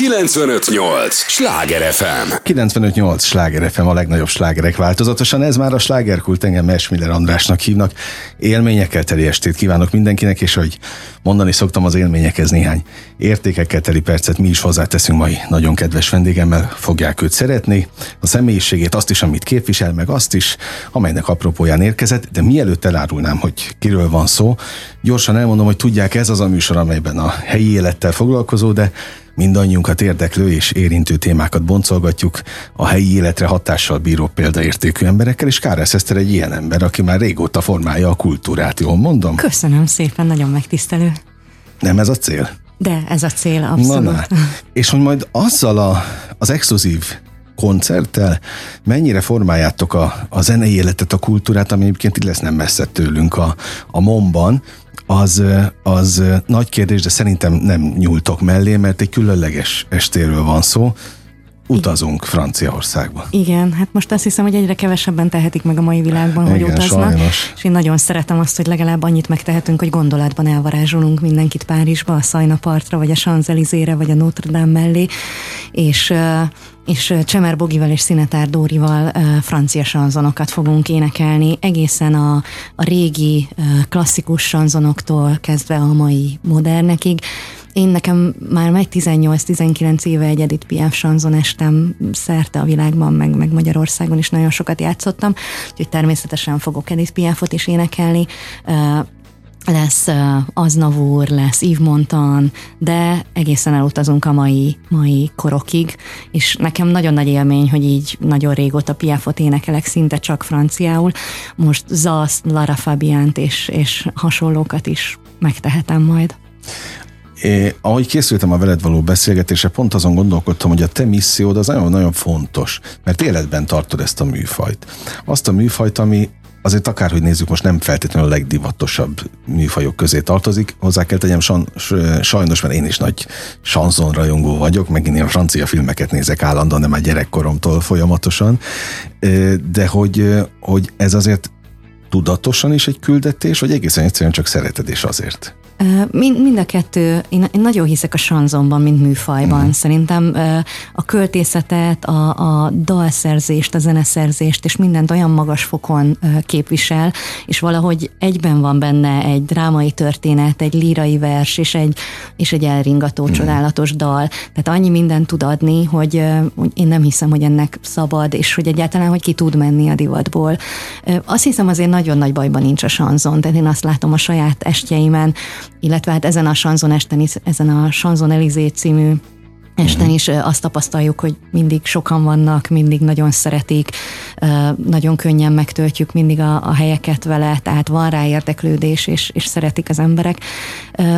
958! Sláger FM! 958! Sláger FM a legnagyobb slágerek változatosan. Ez már a slágerkult, engem Mesmiller Andrásnak hívnak. Élményekkel teli estét kívánok mindenkinek, és hogy mondani szoktam az élményekhez néhány értékekkel teli percet mi is hozzáteszünk mai nagyon kedves vendégemmel, fogják őt szeretni, a személyiségét, azt is, amit képvisel, meg azt is, amelynek apropóján érkezett, de mielőtt elárulnám, hogy kiről van szó, gyorsan elmondom, hogy tudják, ez az a műsor, amelyben a helyi élettel foglalkozó, de mindannyiunkat érdeklő és érintő témákat boncolgatjuk a helyi életre hatással bíró példaértékű emberekkel, és Káresz Eszter egy ilyen ember, aki már régóta formálja a kultúrát, jól mondom? Köszönöm szépen, nagyon megtisztelő. Nem ez a cél? De ez a cél, abszolút. Na, na. És hogy majd azzal a, az exkluzív koncerttel mennyire formáljátok a, a zenei életet, a kultúrát, ami egyébként itt lesz nem messze tőlünk a, a Momban, az, az nagy kérdés, de szerintem nem nyúltok mellé, mert egy különleges estéről van szó. Utazunk Franciaországba. Igen, hát most azt hiszem, hogy egyre kevesebben tehetik meg a mai világban, Igen, hogy utaznak. Sajnos. És én nagyon szeretem azt, hogy legalább annyit megtehetünk, hogy gondolatban elvarázsolunk mindenkit Párizsba, a Szajna partra, vagy a Champs-Élysére, vagy a Notre Dame mellé, és és Csemer Bogival és Szinetár Dórival francia sanzonokat fogunk énekelni, egészen a, a régi klasszikus sanzonoktól kezdve a mai modernekig. Én nekem már megy 18-19 éve egy Edith Piaf sanzon estem szerte a világban, meg, meg Magyarországon is nagyon sokat játszottam, úgyhogy természetesen fogok Edith Piafot is énekelni lesz Aznavúr, lesz Yves Montan, de egészen elutazunk a mai, mai korokig, és nekem nagyon nagy élmény, hogy így nagyon régóta Piafot énekelek, szinte csak franciául. Most Zasz, Lara Fabiant és, és hasonlókat is megtehetem majd. É, ahogy készültem a veled való beszélgetésre, pont azon gondolkodtam, hogy a te missziód az nagyon-nagyon fontos, mert életben tartod ezt a műfajt. Azt a műfajt, ami azért akárhogy nézzük, most nem feltétlenül a legdivatosabb műfajok közé tartozik. Hozzá kell tegyem sajnos, mert én is nagy sanzon rajongó vagyok, meg én francia filmeket nézek állandóan, de már gyerekkoromtól folyamatosan. De hogy, hogy ez azért tudatosan is egy küldetés, vagy egészen egyszerűen csak szereted és azért? Mind, mind a kettő, én, én nagyon hiszek a sanzonban, mint műfajban. Mm. Szerintem a költészetet, a, a dalszerzést, a zeneszerzést, és mindent olyan magas fokon képvisel, és valahogy egyben van benne egy drámai történet, egy lírai vers, és egy, és egy elringató, mm. csodálatos dal. Tehát annyi mindent tud adni, hogy én nem hiszem, hogy ennek szabad, és hogy egyáltalán, hogy ki tud menni a divatból. Azt hiszem azért nagyon nagy bajban nincs a sanzon, tehát én azt látom a saját estjeimen, illetve hát ezen a Sanzon esten is, ezen a Sanzon Elizé című Esten mhm. is azt tapasztaljuk, hogy mindig sokan vannak, mindig nagyon szeretik, nagyon könnyen megtöltjük mindig a, a helyeket vele, tehát van rá érdeklődés, és, és szeretik az emberek.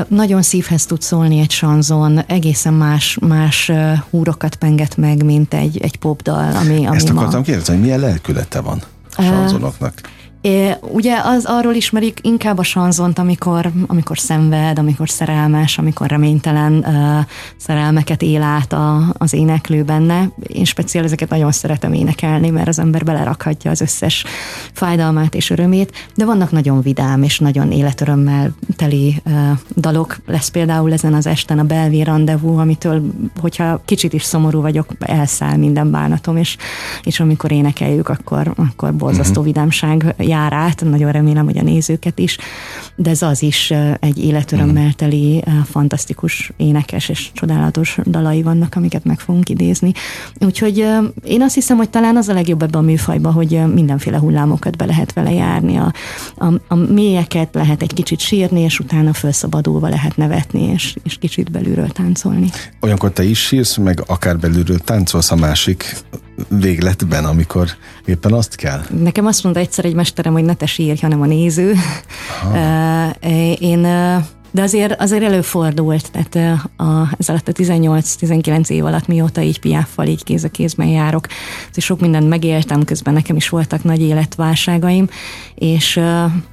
Nagyon szívhez tud szólni egy sanzon, egészen más, más húrokat penget meg, mint egy, egy popdal, ami, ami Ezt akartam ma... kérdezni, hogy milyen lelkülete van a sanzonoknak? É, ugye az arról ismerik inkább a sanzont, amikor, amikor szenved, amikor szerelmes, amikor reménytelen uh, szerelmeket él át a, az éneklő benne. Én speciál ezeket nagyon szeretem énekelni, mert az ember belerakhatja az összes fájdalmát és örömét, de vannak nagyon vidám és nagyon életörömmel teli uh, dalok. Lesz például ezen az esten a Belvé rendezvú, amitől, hogyha kicsit is szomorú vagyok, elszáll minden bánatom, és, és amikor énekeljük, akkor, akkor borzasztó uh-huh. vidámság jár át, nagyon remélem, hogy a nézőket is, de ez az is egy életörömmel teli, fantasztikus énekes és csodálatos dalai vannak, amiket meg fogunk idézni. Úgyhogy én azt hiszem, hogy talán az a legjobb ebben a műfajban, hogy mindenféle hullámokat be lehet vele járni, a, a, a mélyeket lehet egy kicsit sírni, és utána felszabadulva lehet nevetni, és, és kicsit belülről táncolni. Olyankor te is sírsz, meg akár belülről táncolsz a másik végletben, amikor éppen azt kell? Nekem azt mondta egyszer egy mesterem, hogy ne te sírj, hanem a néző. Én de azért, azért előfordult, tehát a, ez alatt a 18-19 év alatt, mióta így piáffal így kéz a kézben járok, és sok mindent megéltem, közben nekem is voltak nagy életválságaim, és,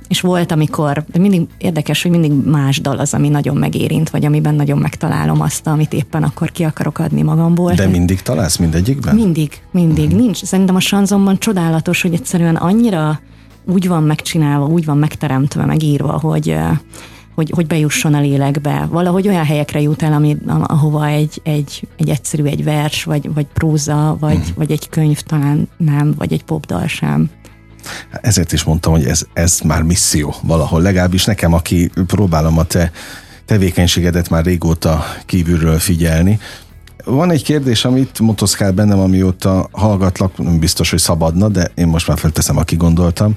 és volt, amikor, de mindig érdekes, hogy mindig más dal az, ami nagyon megérint, vagy amiben nagyon megtalálom azt, amit éppen akkor ki akarok adni magamból. De mindig találsz mindegyikben? Mindig, mindig. Uh-huh. Nincs. Szerintem a sanzomban csodálatos, hogy egyszerűen annyira úgy van megcsinálva, úgy van megteremtve, megírva, hogy hogy, hogy bejusson a lélekbe. Valahogy olyan helyekre jut el, ami, ahova egy, egy, egy egyszerű egy vers, vagy, vagy próza, vagy, hmm. vagy egy könyv talán nem, vagy egy popdal sem. Ezért is mondtam, hogy ez, ez már misszió valahol, legalábbis nekem, aki próbálom a te tevékenységedet már régóta kívülről figyelni. Van egy kérdés, amit motoszkál bennem, amióta hallgatlak, nem biztos, hogy szabadna, de én most már felteszem, aki gondoltam.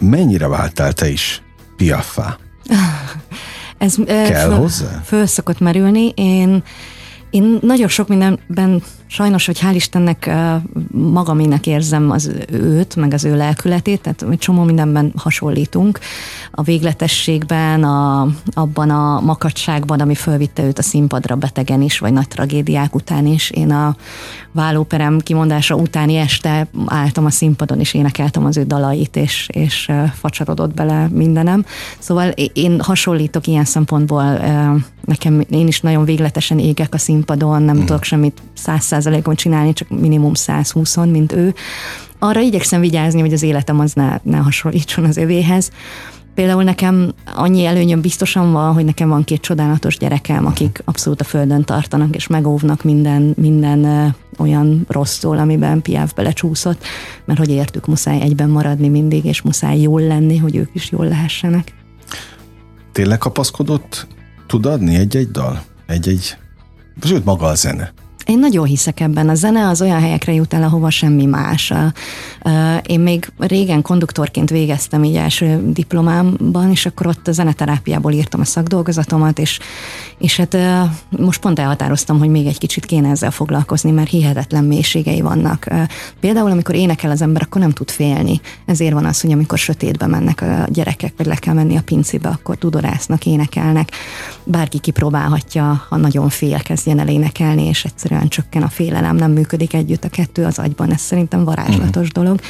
Mennyire váltál te is piaffá? Ez Kell föl, hozzá? Föl szokott merülni. Én én nagyon sok mindenben sajnos, hogy hál' Istennek magamének érzem az őt, meg az ő lelkületét, tehát egy csomó mindenben hasonlítunk. A végletességben, a, abban a makacságban, ami fölvitte őt a színpadra betegen is, vagy nagy tragédiák után is. Én a vállóperem kimondása utáni este álltam a színpadon, és énekeltem az ő dalait, és, és facsarodott bele mindenem. Szóval én hasonlítok ilyen szempontból, nekem én is nagyon végletesen égek a színpadon, nem mm. tudok semmit száz százalékon csinálni, csak minimum 120 mint ő. Arra igyekszem vigyázni, hogy az életem az ne, ne hasonlítson az övéhez. Például nekem annyi előnyöm biztosan van, hogy nekem van két csodálatos gyerekem, akik abszolút a földön tartanak, és megóvnak minden, minden olyan rossztól, amiben Piáv belecsúszott, mert hogy értük, muszáj egyben maradni mindig, és muszáj jól lenni, hogy ők is jól lehessenek. Tényleg kapaszkodott tud adni egy-egy dal? Egy-egy, sőt maga a zene? Én nagyon hiszek ebben. A zene az olyan helyekre jut el, ahova semmi más. Én még régen konduktorként végeztem így első diplomámban, és akkor ott a zeneterápiából írtam a szakdolgozatomat, és, és hát most pont elhatároztam, hogy még egy kicsit kéne ezzel foglalkozni, mert hihetetlen mélységei vannak. Például, amikor énekel az ember, akkor nem tud félni. Ezért van az, hogy amikor sötétbe mennek a gyerekek, vagy le kell menni a pincébe, akkor tudorásznak, énekelnek. Bárki kipróbálhatja, ha nagyon fél, kezdjen el énekelni, és egyszerűen egyszerűen csökken a félelem, nem működik együtt a kettő az agyban, ez szerintem varázslatos uh-huh. dolog.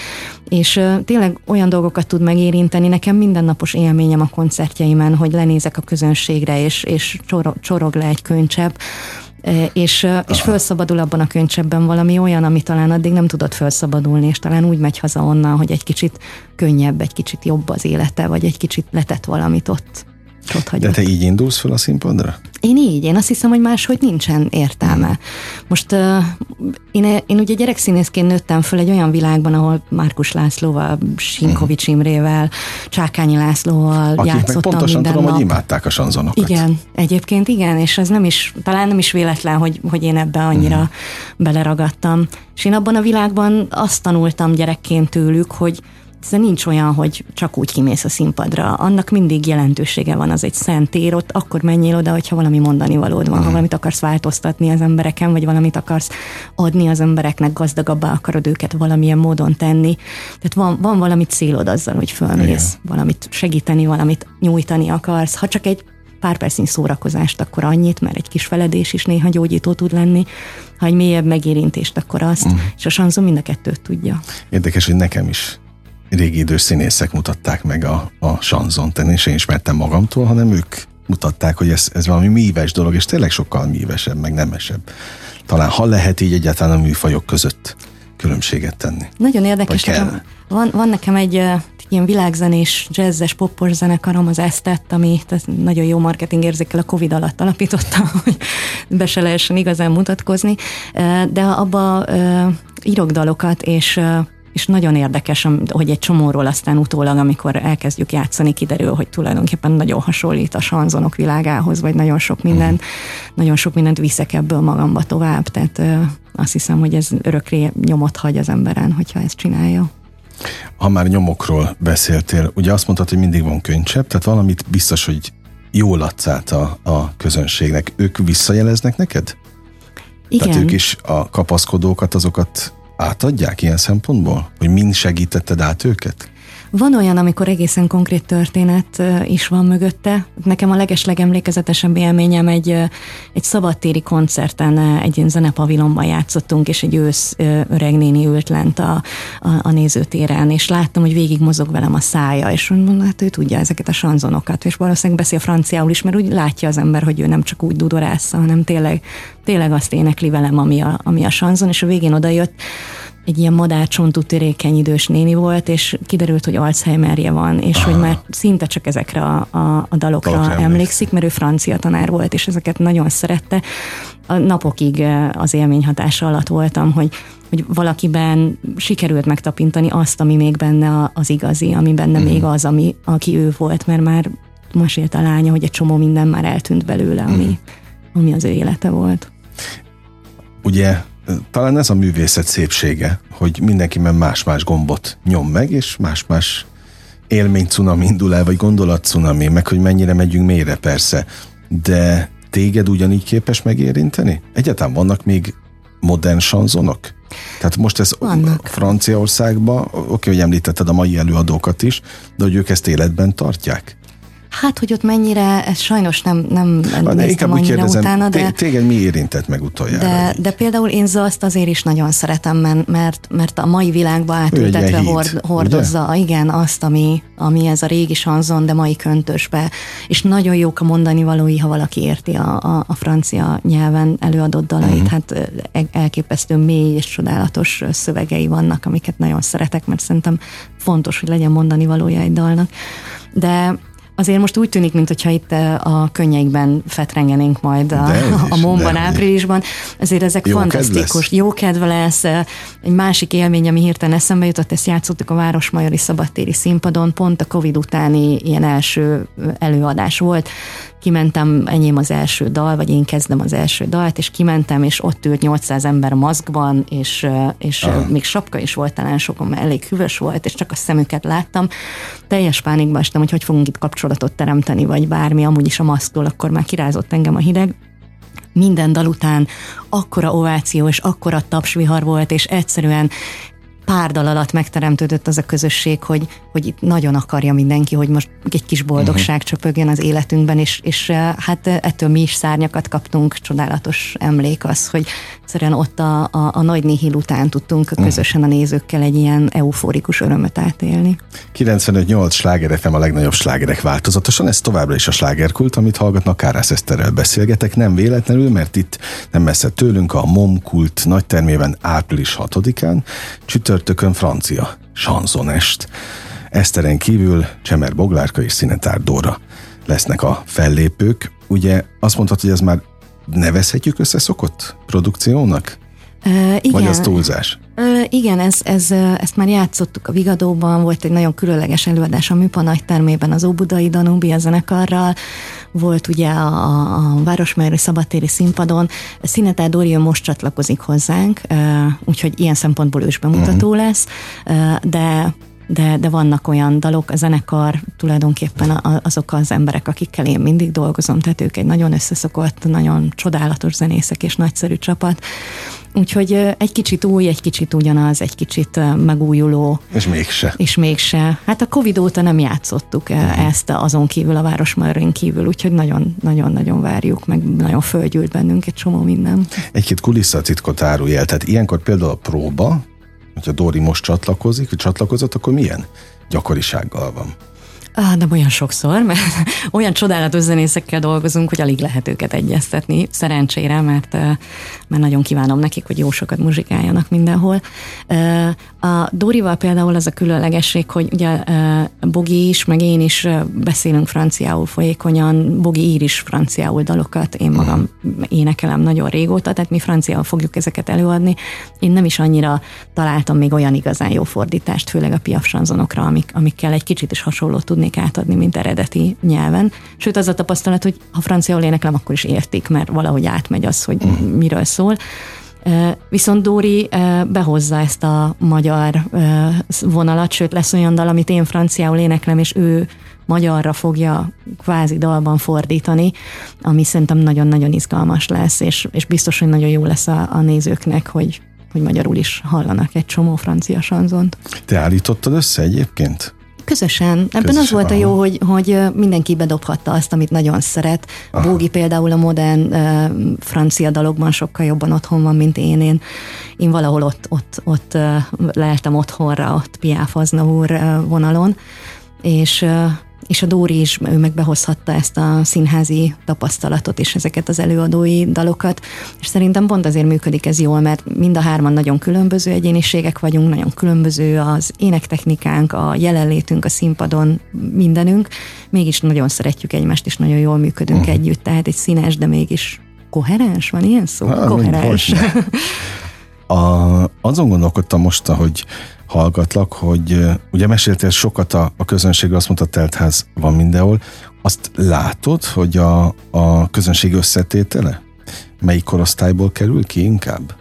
És uh, tényleg olyan dolgokat tud megérinteni, nekem mindennapos élményem a koncertjeimen, hogy lenézek a közönségre, és, és csorog, csorog le egy könycsepp, és, és felszabadul abban a könycsebben valami olyan, ami talán addig nem tudott felszabadulni, és talán úgy megy haza onnan, hogy egy kicsit könnyebb, egy kicsit jobb az élete, vagy egy kicsit letett valamit ott. ott De te így indulsz fel a színpadra? Én így, én azt hiszem, hogy máshogy nincsen értelme. Most uh, én, én ugye gyerekszínészként nőttem föl egy olyan világban, ahol Márkus Lászlóval, Sinkovics mhm. Imrével, Csákányi Lászlóval Akik játszottam meg pontosan tudom, nap. hogy imádták a sanzonokat. Igen, egyébként igen, és ez nem is, talán nem is véletlen, hogy, hogy én ebbe annyira uh-huh. beleragadtam. És én abban a világban azt tanultam gyerekként tőlük, hogy ez nincs olyan, hogy csak úgy kimész a színpadra. Annak mindig jelentősége van, az egy szent tér, ott akkor menjél oda, hogyha valami mondani valód van, ha valamit akarsz változtatni az embereken, vagy valamit akarsz adni az embereknek, gazdagabbá akarod őket valamilyen módon tenni. Tehát van, van valami célod azzal, hogy fölmész, Igen. valamit segíteni, valamit nyújtani akarsz. Ha csak egy pár percnyi szórakozást, akkor annyit, mert egy kis feledés is néha gyógyító tud lenni, ha egy mélyebb megérintést, akkor azt, uh-huh. és a sanzon mind a kettőt tudja. Érdekes, hogy nekem is régi idős színészek mutatták meg a, a sanzont, és én ismertem magamtól, hanem ők mutatták, hogy ez, ez valami míves dolog, és tényleg sokkal mívesebb, meg nemesebb. Talán ha lehet így egyáltalán a műfajok között különbséget tenni. Nagyon érdekes. Nekem, van, van nekem egy uh, ilyen világzenés, jazzes, poppos zenekarom, az Esztett, ami nagyon jó marketing érzékel a Covid alatt alapította, hogy be se lehessen igazán mutatkozni, de abba uh, írok dalokat, és és nagyon érdekes, hogy egy csomóról aztán utólag, amikor elkezdjük játszani, kiderül, hogy tulajdonképpen nagyon hasonlít a sanzonok világához, vagy nagyon sok minden, uh-huh. nagyon sok mindent viszek ebből magamba tovább, tehát ö, azt hiszem, hogy ez örökre nyomot hagy az emberen, hogyha ezt csinálja. Ha már nyomokról beszéltél, ugye azt mondtad, hogy mindig van könycsepp, tehát valamit biztos, hogy jól adsz át a, a közönségnek. Ők visszajeleznek neked? Igen. Tehát ők is a kapaszkodókat, azokat átadják ilyen szempontból? Hogy mind segítetted át őket? Van olyan, amikor egészen konkrét történet is van mögötte. Nekem a legeslegemlékezetesebb élményem egy, egy szabadtéri koncerten egy ilyen zenepavilonban játszottunk, és egy ősz öreg néni ült lent a, a, a nézőtéren, és láttam, hogy végig mozog velem a szája, és mondom, hát ő tudja ezeket a sanzonokat, és valószínűleg beszél franciául is, mert úgy látja az ember, hogy ő nem csak úgy dudorásza, hanem tényleg, tényleg azt énekli velem, ami a, ami a sanzon, és a végén odajött, egy ilyen madárcsontú törékeny idős néni volt, és kiderült, hogy Alzheimerje van, és Aha. hogy már szinte csak ezekre a, a, a dalokra Dalok emlékszik, mert ő francia tanár volt, és ezeket nagyon szerette. A napokig az élmény hatása alatt voltam, hogy hogy valakiben sikerült megtapintani azt, ami még benne az igazi, ami benne mm. még az, ami, aki ő volt, mert már mesélt a lánya, hogy egy csomó minden már eltűnt belőle, ami, mm. ami az ő élete volt. Ugye talán ez a művészet szépsége, hogy mindenkiben más-más gombot nyom meg, és más-más élmény cunami indul el, vagy gondolat cunami, meg hogy mennyire megyünk mélyre persze, de téged ugyanígy képes megérinteni? Egyáltalán vannak még modern sanzonok? Tehát most ez Vannak. Franciaországban, oké, hogy említetted a mai előadókat is, de hogy ők ezt életben tartják? Hát, hogy ott mennyire, ez sajnos nem, nem néztem inkább annyira kérdezem, utána, de... Téged mi érintett meg utoljára? De, de például én Zaszt azért is nagyon szeretem, mert, mert a mai világba átültetve hord, hordozza, ugye? igen, azt, ami, ami ez a régi sanzon, de mai köntösbe, és nagyon jók a mondani valói, ha valaki érti a, a, a francia nyelven előadott dalait, uh-huh. hát elképesztő mély és csodálatos szövegei vannak, amiket nagyon szeretek, mert szerintem fontos, hogy legyen mondani valója egy dalnak. De Azért most úgy tűnik, mintha itt eh, a könnyeikben fetrengenénk majd a, a Momban áprilisban. Azért ezek jó fantasztikus. Kedv jó kedve lesz. Eh, egy másik élmény, ami hirtelen eszembe jutott, ezt játszottuk a Városmajori Szabadtéri színpadon, pont a Covid utáni ilyen első eh, előadás volt kimentem, enyém az első dal, vagy én kezdem az első dalt, és kimentem, és ott ült 800 ember maszkban, és, és Aha. még sapka is volt talán sokan, mert elég hűvös volt, és csak a szemüket láttam. Teljes pánikba estem, hogy hogy fogunk itt kapcsolatot teremteni, vagy bármi, amúgy is a maszktól, akkor már kirázott engem a hideg minden dal után akkora ováció és akkora tapsvihar volt, és egyszerűen pár dal alatt megteremtődött az a közösség, hogy, hogy itt nagyon akarja mindenki, hogy most egy kis boldogság uh-huh. csöpögjön az életünkben, és, és eh, hát ettől mi is szárnyakat kaptunk, csodálatos emlék az, hogy egyszerűen ott a, a, a nagy nihil után tudtunk uh-huh. közösen a nézőkkel egy ilyen euforikus örömöt átélni. 95-8 sláger FM a legnagyobb slágerek változatosan, ez továbbra is a slágerkult, amit hallgatnak Kárász Eszterrel beszélgetek, nem véletlenül, mert itt nem messze tőlünk a MOM kult nagytermében április 6-án, csütörtökön francia sanzonest. Eszteren kívül Csemer Boglárka és Szinetár Dóra lesznek a fellépők. Ugye azt mondhatod, hogy ez már nevezhetjük összeszokott produkciónak? Uh, igen. Vagy az túlzás? Uh, igen, ez, ez, ezt már játszottuk a Vigadóban, volt egy nagyon különleges előadás a Műpa termében az Óbudai Danubia zenekarral, volt ugye a, a Városmajori Szabadtéri színpadon. Szinetár Dória most csatlakozik hozzánk, uh, úgyhogy ilyen szempontból ős bemutató uh-huh. lesz, uh, de de, de vannak olyan dalok, a zenekar tulajdonképpen azok az emberek, akikkel én mindig dolgozom, tehát ők egy nagyon összeszokott, nagyon csodálatos zenészek és nagyszerű csapat. Úgyhogy egy kicsit új, egy kicsit ugyanaz, egy kicsit megújuló. És mégse. És mégse. Hát a Covid óta nem játszottuk uh-huh. ezt azon kívül, a Városmajorén kívül, úgyhogy nagyon-nagyon várjuk, meg nagyon fölgyűlt bennünk egy csomó minden. Egy-két kulisszatitkot árulj el, tehát ilyenkor például a próba, hogyha Dori most csatlakozik, vagy csatlakozott, akkor milyen gyakorisággal van? Ah, de olyan sokszor, mert olyan csodálatos zenészekkel dolgozunk, hogy alig lehet őket egyeztetni, szerencsére, mert, mert nagyon kívánom nekik, hogy jó sokat muzsikáljanak mindenhol. A Dorival például az a különlegesség, hogy ugye Bogi is, meg én is beszélünk franciául folyékonyan, Bogi ír is franciául dalokat, én magam énekelem nagyon régóta, tehát mi franciául fogjuk ezeket előadni. Én nem is annyira találtam még olyan igazán jó fordítást, főleg a piafsanzonokra, amik, amikkel egy kicsit is hasonló tudnék átadni, mint eredeti nyelven. Sőt, az a tapasztalat, hogy ha franciául éneklem, akkor is értik, mert valahogy átmegy az, hogy miről szól. Viszont Dóri behozza ezt a magyar vonalat, sőt lesz olyan dal, amit én franciául éneklem, és ő magyarra fogja kvázi dalban fordítani, ami szerintem nagyon-nagyon izgalmas lesz, és, és biztos, hogy nagyon jó lesz a, a nézőknek, hogy, hogy magyarul is hallanak egy csomó francia sanzont. Te állítottad össze egyébként? Közösen. Ebben Közösen, az volt a jó, hogy, hogy mindenki bedobhatta azt, amit nagyon szeret. Aha. Bógi például a modern uh, francia dalokban sokkal jobban otthon van, mint én. Én, én valahol ott, ott, ott uh, leltem otthonra, ott Piáf Aznaúr uh, vonalon, és uh, és a Dóri is, ő meg behozhatta ezt a színházi tapasztalatot és ezeket az előadói dalokat, és szerintem pont azért működik ez jól, mert mind a hárman nagyon különböző egyéniségek vagyunk, nagyon különböző az énektechnikánk, a jelenlétünk a színpadon, mindenünk, mégis nagyon szeretjük egymást, és nagyon jól működünk uh-huh. együtt, tehát egy színes, de mégis koherens, van ilyen szó? Ha, koherens. A, azon gondolkodtam most, hogy hallgatlak, hogy ugye meséltél sokat a, a közönség, azt mondta, teltház van mindenhol. Azt látod, hogy a, a közönség összetétele? Melyik korosztályból kerül ki inkább?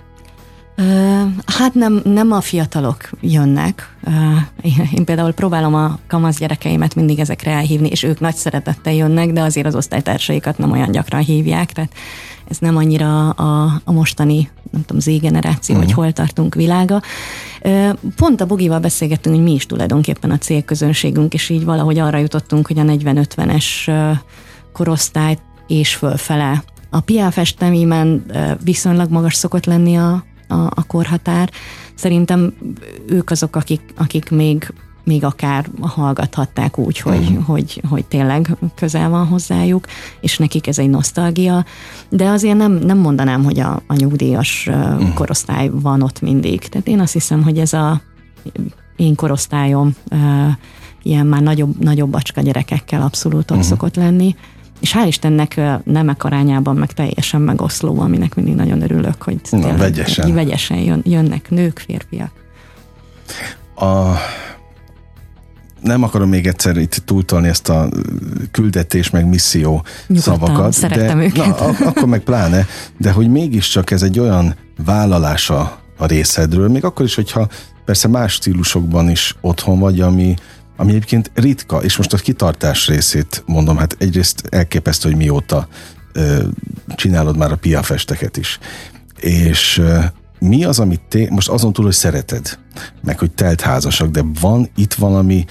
Hát nem, nem a fiatalok jönnek. Én például próbálom a kamasz gyerekeimet mindig ezekre elhívni, és ők nagy szeretettel jönnek, de azért az osztálytársaikat nem olyan gyakran hívják, tehát ez nem annyira a, a mostani, nem tudom, Z-generáció, uh-huh. vagy hol tartunk világa. Pont a Bogival beszélgettünk, hogy mi is tulajdonképpen a célközönségünk, és így valahogy arra jutottunk, hogy a 40-50-es korosztály és fölfele. A piáfestemében viszonylag magas szokott lenni a, a, a korhatár. Szerintem ők azok, akik, akik még még akár hallgathatták úgy, hogy, uh-huh. hogy, hogy tényleg közel van hozzájuk, és nekik ez egy nosztalgia, de azért nem, nem mondanám, hogy a, a nyugdíjas uh-huh. korosztály van ott mindig. Tehát én azt hiszem, hogy ez a én korosztályom uh, ilyen már nagyobb, nagyobb bacska gyerekekkel abszolút ott uh-huh. szokott lenni, és hál' Istennek nemek arányában meg teljesen megoszló, aminek mindig nagyon örülök, hogy Na, vegyesen. vegyesen jön, jönnek nők, férfiak. A nem akarom még egyszer itt túltolni ezt a küldetés meg misszió Nyugodtan, szavakat. De, őket. Na, akkor meg pláne, de hogy mégiscsak ez egy olyan vállalása a részedről, még akkor is, hogyha persze más stílusokban is otthon vagy, ami, ami egyébként ritka, és most a kitartás részét mondom, hát egyrészt elképesztő, hogy mióta ö, csinálod már a piafesteket is. És ö, mi az, amit te, most azon túl, hogy szereted, meg hogy telt házasak, de van itt valami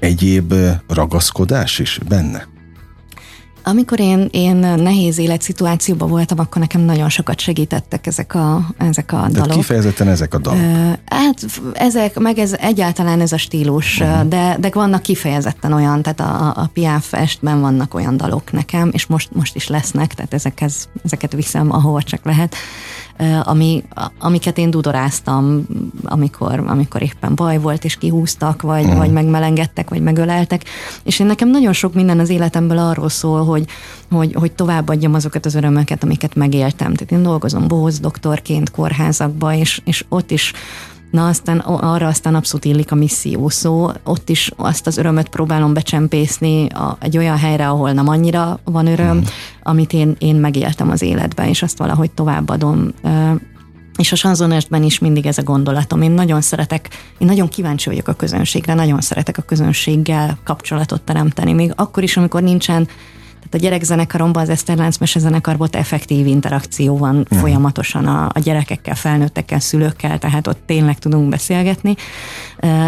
egyéb ragaszkodás is benne? Amikor én, én nehéz életszituációban voltam, akkor nekem nagyon sokat segítettek ezek a, ezek a Tehát dalok. kifejezetten ezek a dalok? Hát ezek, meg ez egyáltalán ez a stílus, uh-huh. de, de vannak kifejezetten olyan, tehát a, a Piaf Festben vannak olyan dalok nekem, és most, most is lesznek, tehát ezekhez, ezeket viszem, ahova csak lehet ami, amiket én dudoráztam, amikor, amikor éppen baj volt, és kihúztak, vagy, uh-huh. vagy megmelengedtek, vagy megöleltek. És én nekem nagyon sok minden az életemből arról szól, hogy, hogy, hogy továbbadjam azokat az örömöket, amiket megéltem. Tehát én dolgozom bohóc doktorként kórházakba, és, és ott is Na aztán arra aztán abszolút illik a misszió szó, ott is azt az örömöt próbálom becsempészni a, egy olyan helyre, ahol nem annyira van öröm, mm. amit én, én megéltem az életben, és azt valahogy továbbadom. És a sanzonestben is mindig ez a gondolatom. Én nagyon szeretek, én nagyon kíváncsi vagyok a közönségre, nagyon szeretek a közönséggel kapcsolatot teremteni. Még akkor is, amikor nincsen tehát a gyerekzenekaromban, az Eszter Mese volt effektív interakció van uh-huh. folyamatosan a, a gyerekekkel, felnőttekkel, szülőkkel, tehát ott tényleg tudunk beszélgetni.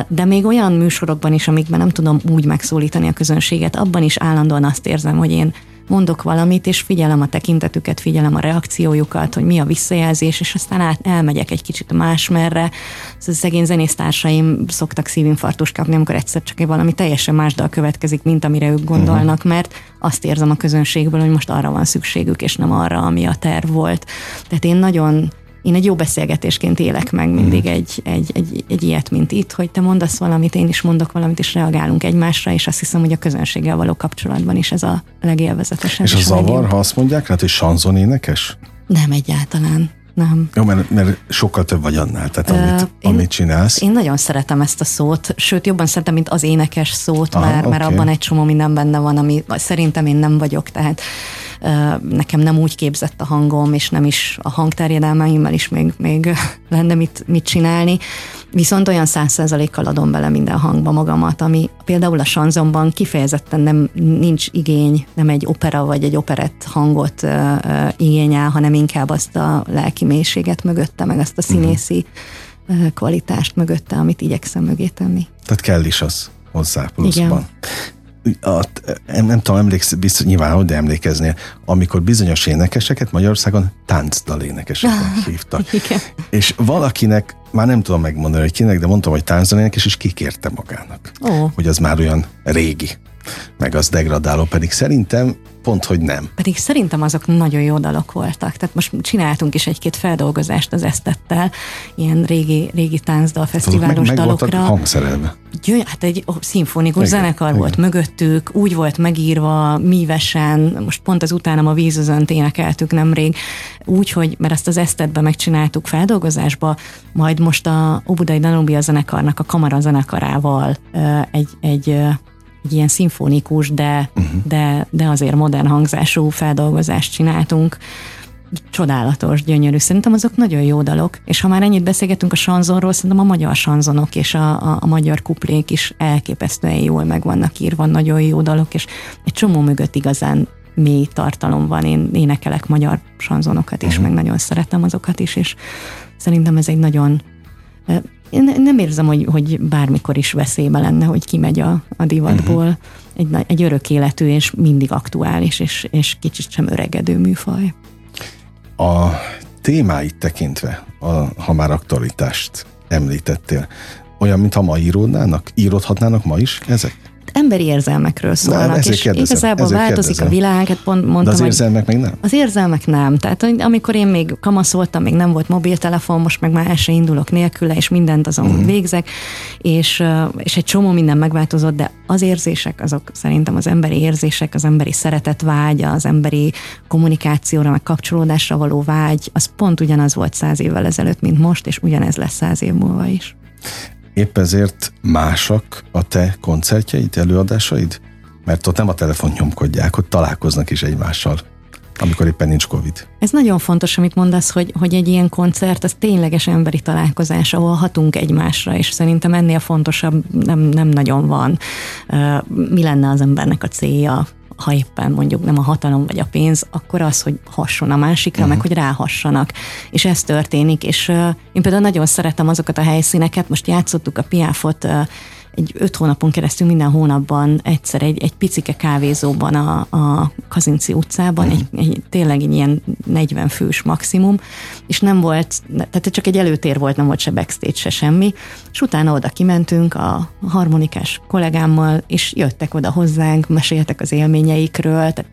De még olyan műsorokban is, amikben nem tudom úgy megszólítani a közönséget, abban is állandóan azt érzem, hogy én mondok valamit, és figyelem a tekintetüket, figyelem a reakciójukat, hogy mi a visszajelzés, és aztán át, elmegyek egy kicsit másmerre. Szóval szegény zenésztársaim szoktak szívinfarktust kapni, amikor egyszer csak valami teljesen más dal következik, mint amire ők gondolnak, uh-huh. mert azt érzem a közönségből, hogy most arra van szükségük, és nem arra, ami a terv volt. Tehát én nagyon én egy jó beszélgetésként élek meg mindig mm. egy, egy, egy, egy ilyet, mint itt, hogy te mondasz valamit, én is mondok valamit, és reagálunk egymásra, és azt hiszem, hogy a közönséggel való kapcsolatban is ez a legélvezetesebb. És a zavar, ha azt mondják, hát, hogy sanzon énekes? Nem egyáltalán. Nem. Jó, mert, mert sokkal több vagy annál, tehát amit, uh, én, amit csinálsz. Én nagyon szeretem ezt a szót, sőt jobban szeretem, mint az énekes szót, Aha, mert, okay. mert abban egy csomó minden benne van, ami szerintem én nem vagyok, tehát nekem nem úgy képzett a hangom, és nem is a hangterjedelmeimmel is még, még lenne mit, mit csinálni. Viszont olyan száz százalékkal adom bele minden hangba magamat, ami például a sanzomban kifejezetten nem nincs igény, nem egy opera vagy egy operett hangot uh, uh, igényel, hanem inkább azt a lelki mélységet mögötte, meg azt a színészi uh, kvalitást mögötte, amit igyekszem mögé tenni. Tehát kell is az hozzá pluszban. Igen a, nem, tudom, emléksz, biztos, nyilván, hogy emlékeznél, amikor bizonyos énekeseket Magyarországon táncdal énekeseknek hívtak. Igen. És valakinek, már nem tudom megmondani, hogy kinek, de mondtam, hogy táncdal énekes, és kikérte magának. Oh. Hogy az már olyan régi. Meg az degradáló, pedig szerintem pont, hogy nem. Pedig szerintem azok nagyon jó dalok voltak. Tehát most csináltunk is egy-két feldolgozást az Esztettel, ilyen régi, régi táncdal fesztiválos meg, dalokra. Meg hangszerelve. Gyö, hát egy szimfonikus igen, zenekar igen. volt mögöttük, úgy volt megírva, mívesen, most pont az utánam a vízözönt énekeltük nemrég, úgy, hogy, mert ezt az Esztetbe megcsináltuk feldolgozásba, majd most a Obudai Danubia zenekarnak a kamara zenekarával egy, egy egy ilyen szimfonikus, de, uh-huh. de, de azért modern hangzású feldolgozást csináltunk. Csodálatos, gyönyörű. Szerintem azok nagyon jó dalok. És ha már ennyit beszélgetünk a sanzonról, szerintem a magyar sanzonok és a, a, a magyar kuplék is elképesztően jól meg vannak írva, nagyon jó dalok, és egy csomó mögött igazán mély tartalom van. Én énekelek magyar sanzonokat is, uh-huh. meg nagyon szeretem azokat is, és szerintem ez egy nagyon én nem érzem, hogy, hogy bármikor is veszélybe lenne, hogy kimegy a, a divatból. Uh-huh. Egy, egy örök életű és mindig aktuális, és, és kicsit sem öregedő műfaj. A témáit tekintve, a, ha már aktualitást említettél, olyan, mintha ma íródnának? Íródhatnának ma is ezek? Emberi érzelmekről szólnak, és kérdezem, igazából változik kérdezem. a világ, hát pont mondtam, De az érzelmek meg nem? Az érzelmek nem. Tehát amikor én még kamaszoltam, még nem volt mobiltelefon, most meg már el se indulok nélküle, és mindent azon uh-huh. végzek, és, és egy csomó minden megváltozott, de az érzések, azok szerintem az emberi érzések, az emberi szeretetvágy, az emberi kommunikációra, meg kapcsolódásra való vágy, az pont ugyanaz volt száz évvel ezelőtt, mint most, és ugyanez lesz száz év múlva is. Épp ezért másak a te koncertjeid, előadásaid? Mert ott nem a telefon nyomkodják, ott találkoznak is egymással amikor éppen nincs Covid. Ez nagyon fontos, amit mondasz, hogy, hogy egy ilyen koncert, az tényleges emberi találkozás, ahol hatunk egymásra, és szerintem ennél fontosabb nem, nem nagyon van. Mi lenne az embernek a célja? Ha éppen mondjuk nem a hatalom vagy a pénz, akkor az, hogy hasson a másikra, uh-huh. meg hogy ráhassanak. És ez történik, és uh, én például nagyon szeretem azokat a helyszíneket, most játszottuk a piáfot uh, egy öt hónapon keresztül minden hónapban egyszer egy, egy picike kávézóban a, a Kazinci utcában, mm. egy, egy, tényleg egy ilyen 40 fős maximum, és nem volt, tehát csak egy előtér volt, nem volt se backstage, se semmi, és utána oda kimentünk a harmonikás kollégámmal, és jöttek oda hozzánk, meséltek az élményeikről, tehát,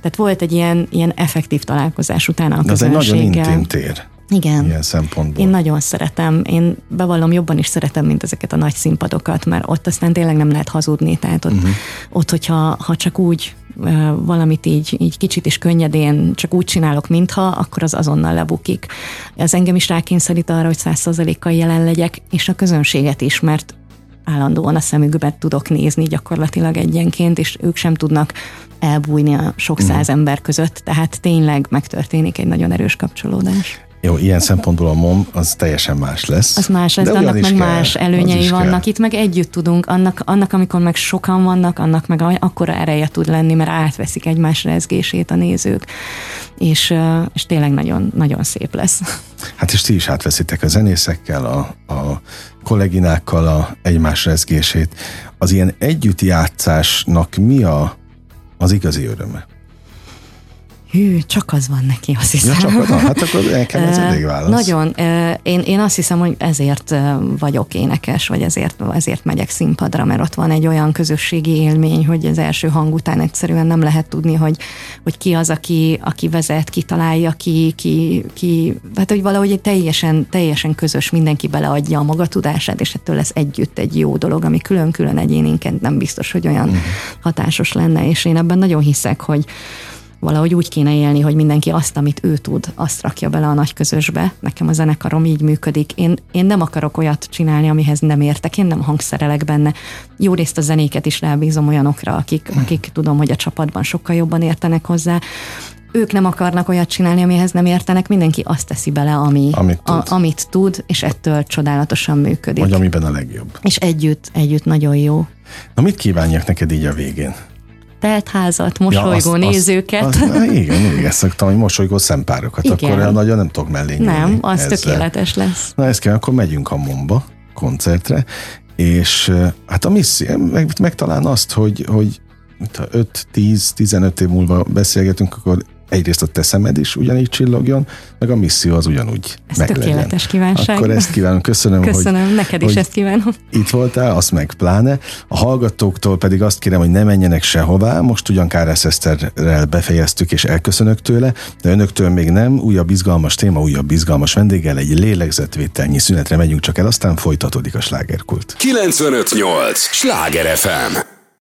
tehát volt egy ilyen, ilyen effektív találkozás utána a közönséggel. Ez egy nagyon intim tér. Igen. Ilyen szempontból. Én nagyon szeretem. Én bevallom, jobban is szeretem, mint ezeket a nagy színpadokat, mert ott aztán tényleg nem lehet hazudni. Tehát ott, uh-huh. ott hogyha ha csak úgy valamit így, így kicsit is könnyedén csak úgy csinálok, mintha, akkor az azonnal lebukik. Ez engem is rákényszerít arra, hogy százszerzalékkal jelen legyek, és a közönséget is, mert állandóan a szemükbe tudok nézni gyakorlatilag egyenként, és ők sem tudnak elbújni a sok száz uh-huh. ember között, tehát tényleg megtörténik egy nagyon erős kapcsolódás. Jó, ilyen szempontból a MOM az teljesen más lesz. Az más lesz, de, de annak meg kell, más előnyei vannak. Kell. Itt meg együtt tudunk, annak, annak, amikor meg sokan vannak, annak meg akkora ereje tud lenni, mert átveszik egymás rezgését a nézők. És, és tényleg nagyon, nagyon szép lesz. Hát és ti is átveszitek a zenészekkel, a, a kolleginákkal a egymás rezgését. Az ilyen együttjátszásnak mi a, az igazi öröme? Hű, csak az van neki, azt hiszem. Ja, csak az, hát akkor nekem ez elég válasz. Nagyon. Én, én azt hiszem, hogy ezért vagyok énekes, vagy ezért, ezért megyek színpadra, mert ott van egy olyan közösségi élmény, hogy az első hang után egyszerűen nem lehet tudni, hogy, hogy ki az, aki, aki vezet, ki találja, ki, ki, ki hát hogy valahogy egy teljesen, teljesen közös, mindenki beleadja a maga tudását, és ettől lesz együtt egy jó dolog, ami külön-külön egyéninként nem biztos, hogy olyan uh-huh. hatásos lenne, és én ebben nagyon hiszek, hogy, valahogy úgy kéne élni, hogy mindenki azt, amit ő tud, azt rakja bele a nagy közösbe. Nekem a zenekarom így működik. Én, én nem akarok olyat csinálni, amihez nem értek, én nem hangszerelek benne. Jó részt a zenéket is rábízom olyanokra, akik, akik tudom, hogy a csapatban sokkal jobban értenek hozzá ők nem akarnak olyat csinálni, amihez nem értenek, mindenki azt teszi bele, ami, amit, tud. A, amit tud, és ettől csodálatosan működik. Vagy amiben a legjobb. És együtt, együtt nagyon jó. Na mit kívánjak neked így a végén? Teltházat, mosolygó ja, azt, nézőket. Azt, azt, igen, mindig ezt szoktam, hogy mosolygó szempárokat, igen. akkor nagyon nem tudok mellé Nem, az ezzel. tökéletes lesz. Na ezt kell, akkor megyünk a Momba koncertre, és hát a misszió, meg, meg talán azt, hogy, hogy 5-10-15 év múlva beszélgetünk, akkor egyrészt a te szemed is ugyanígy csillogjon, meg a misszió az ugyanúgy Ez tökéletes kívánság. Akkor ezt kívánom, köszönöm, köszönöm hogy, neked is hogy ezt kívánom. Itt voltál, azt meg pláne. A hallgatóktól pedig azt kérem, hogy ne menjenek sehová. Most ugyan Kárász Eszterrel befejeztük és elköszönök tőle, de önöktől még nem. Újabb izgalmas téma, újabb izgalmas vendéggel egy lélegzetvételnyi szünetre megyünk csak el, aztán folytatódik a slágerkult. 958! Sláger FM!